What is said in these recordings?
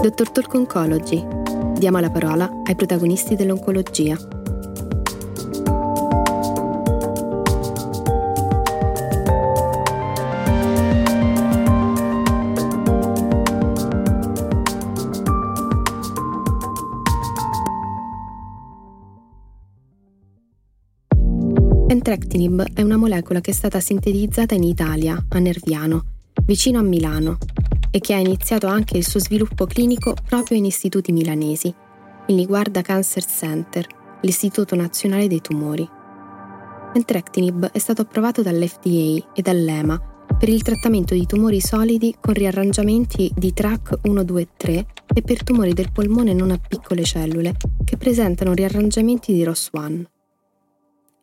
Dottor Talk Oncology. Diamo la parola ai protagonisti dell'oncologia. Entrectinib è una molecola che è stata sintetizzata in Italia, a Nerviano, vicino a Milano, e che ha iniziato anche il suo sviluppo clinico proprio in istituti milanesi, il Niguarda Cancer Center, l'Istituto Nazionale dei Tumori. Entrectinib è stato approvato dall'FDA e dall'EMA per il trattamento di tumori solidi con riarrangiamenti di TRAC 1, 2 3 e per tumori del polmone non a piccole cellule che presentano riarrangiamenti di ROS1.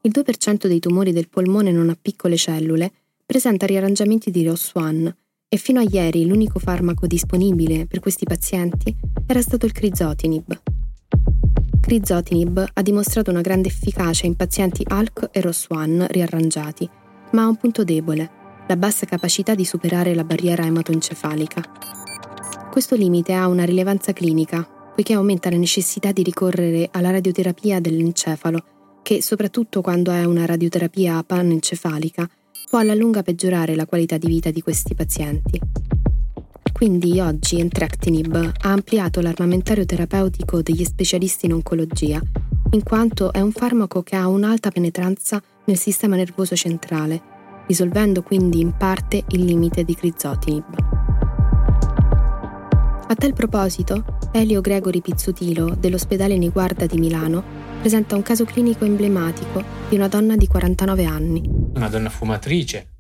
Il 2% dei tumori del polmone non a piccole cellule presenta riarrangiamenti di ROS1 e fino a ieri l'unico farmaco disponibile per questi pazienti era stato il crizotinib. Crizotinib ha dimostrato una grande efficacia in pazienti ALK e ROS1 riarrangiati, ma ha un punto debole, la bassa capacità di superare la barriera ematoencefalica. Questo limite ha una rilevanza clinica, poiché aumenta la necessità di ricorrere alla radioterapia dell'encefalo che, soprattutto quando è una radioterapia panencefalica, può alla lunga peggiorare la qualità di vita di questi pazienti. Quindi oggi Entrectinib ha ampliato l'armamentario terapeutico degli specialisti in oncologia, in quanto è un farmaco che ha un'alta penetranza nel sistema nervoso centrale, risolvendo quindi in parte il limite di crizotinib. A tal proposito, Elio Gregori Pizzutilo dell'ospedale Niguarda di Milano presenta un caso clinico emblematico di una donna di 49 anni. Una donna fumatrice,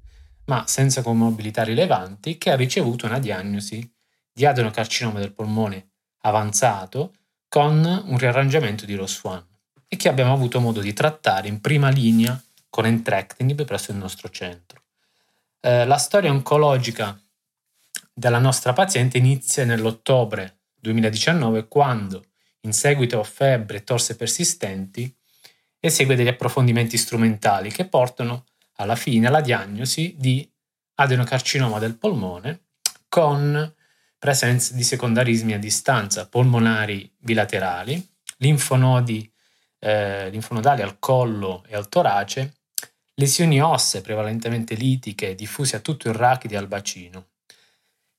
ma senza comorbidità rilevanti, che ha ricevuto una diagnosi di adenocarcinoma del polmone avanzato con un riarrangiamento di ROS1 e che abbiamo avuto modo di trattare in prima linea con Entrectinib presso il nostro centro. Eh, la storia oncologica della nostra paziente inizia nell'ottobre 2019 quando in seguito a febbre e torse persistenti, esegue degli approfondimenti strumentali che portano alla fine alla diagnosi di adenocarcinoma del polmone con presenza di secondarismi a distanza polmonari bilaterali, linfonodi, eh, linfonodali al collo e al torace, lesioni ossee prevalentemente litiche diffuse a tutto il rachide e al bacino.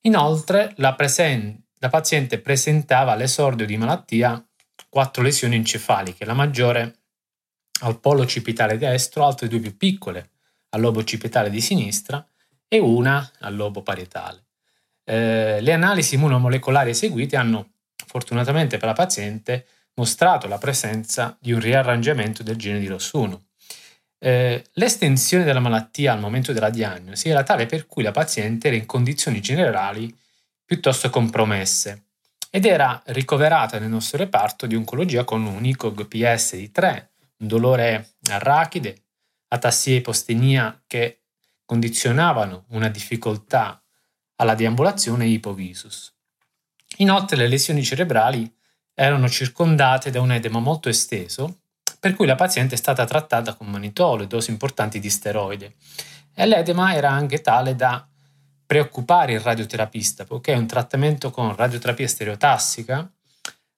Inoltre la presenza la paziente presentava all'esordio di malattia quattro lesioni encefaliche, la maggiore al polo occipitale destro, altre due più piccole al lobo occipitale di sinistra e una al lobo parietale. Eh, le analisi immunomolecolari eseguite hanno fortunatamente per la paziente mostrato la presenza di un riarrangiamento del gene di ROS1. Eh, l'estensione della malattia al momento della diagnosi era tale per cui la paziente era in condizioni generali piuttosto compromesse ed era ricoverata nel nostro reparto di oncologia con un ICOG PS di 3, un dolore arachide, atassia e ipostenia che condizionavano una difficoltà alla deambulazione e ipovisus. Inoltre le lesioni cerebrali erano circondate da un edema molto esteso, per cui la paziente è stata trattata con manitolo e dosi importanti di steroide. E l'edema era anche tale da preoccupare il radioterapista, poiché un trattamento con radioterapia stereotassica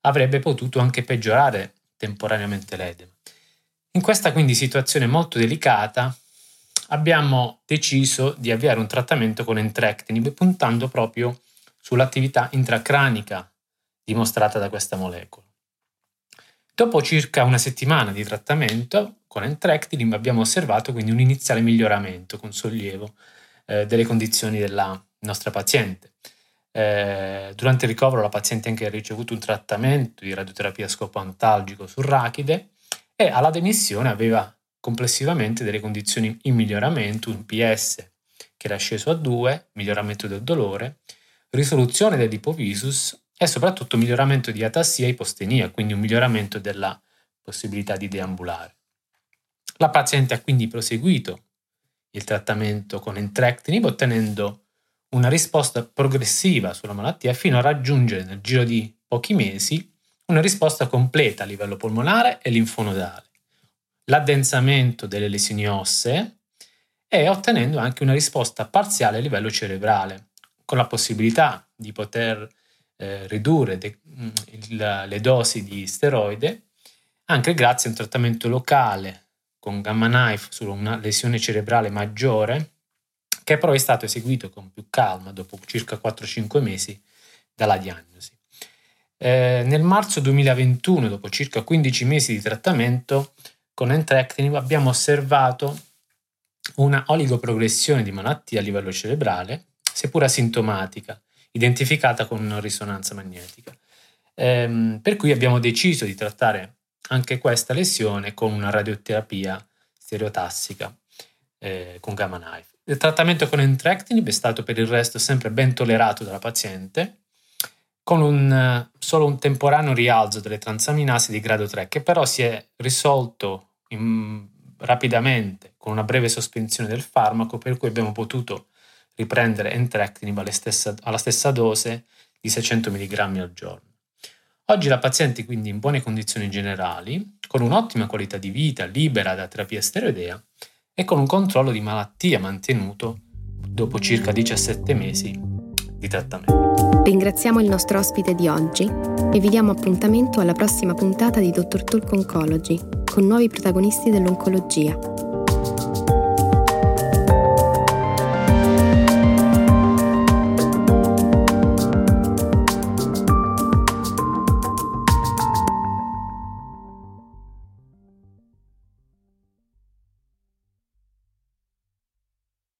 avrebbe potuto anche peggiorare temporaneamente l'edema. In questa quindi situazione molto delicata abbiamo deciso di avviare un trattamento con entrectinib puntando proprio sull'attività intracranica dimostrata da questa molecola. Dopo circa una settimana di trattamento con entrectinib abbiamo osservato quindi un iniziale miglioramento con sollievo eh, delle condizioni della nostra paziente. Eh, durante il ricovero la paziente anche ha ricevuto un trattamento di radioterapia a scopo antalgico sul rachide e alla demissione aveva complessivamente delle condizioni in miglioramento, un PS che era sceso a 2, miglioramento del dolore, risoluzione dell'ipovisus e soprattutto miglioramento di atassia e ipostenia, quindi un miglioramento della possibilità di deambulare. La paziente ha quindi proseguito il trattamento con entrectinib ottenendo una risposta progressiva sulla malattia fino a raggiungere nel giro di pochi mesi una risposta completa a livello polmonare e linfonodale, l'addensamento delle lesioni ossee e ottenendo anche una risposta parziale a livello cerebrale, con la possibilità di poter eh, ridurre de- mm, il, le dosi di steroide anche grazie a un trattamento locale con gamma knife su una lesione cerebrale maggiore che però è stato eseguito con più calma dopo circa 4-5 mesi dalla diagnosi. Eh, nel marzo 2021, dopo circa 15 mesi di trattamento con entrectinib, abbiamo osservato una oligoprogressione di malattia a livello cerebrale, seppur asintomatica, identificata con una risonanza magnetica. Ehm, per cui abbiamo deciso di trattare anche questa lesione con una radioterapia stereotassica eh, con gamma knife. Il trattamento con entrectinib è stato per il resto sempre ben tollerato dalla paziente, con un, solo un temporaneo rialzo delle transaminasi di grado 3, che però si è risolto in, rapidamente con una breve sospensione del farmaco, per cui abbiamo potuto riprendere entrectinib alla stessa dose di 600 mg al giorno. Oggi la paziente quindi in buone condizioni generali, con un'ottima qualità di vita, libera da terapia steroidea e con un controllo di malattia mantenuto dopo circa 17 mesi di trattamento. Ringraziamo il nostro ospite di oggi e vi diamo appuntamento alla prossima puntata di Dr. Talk Oncology con nuovi protagonisti dell'oncologia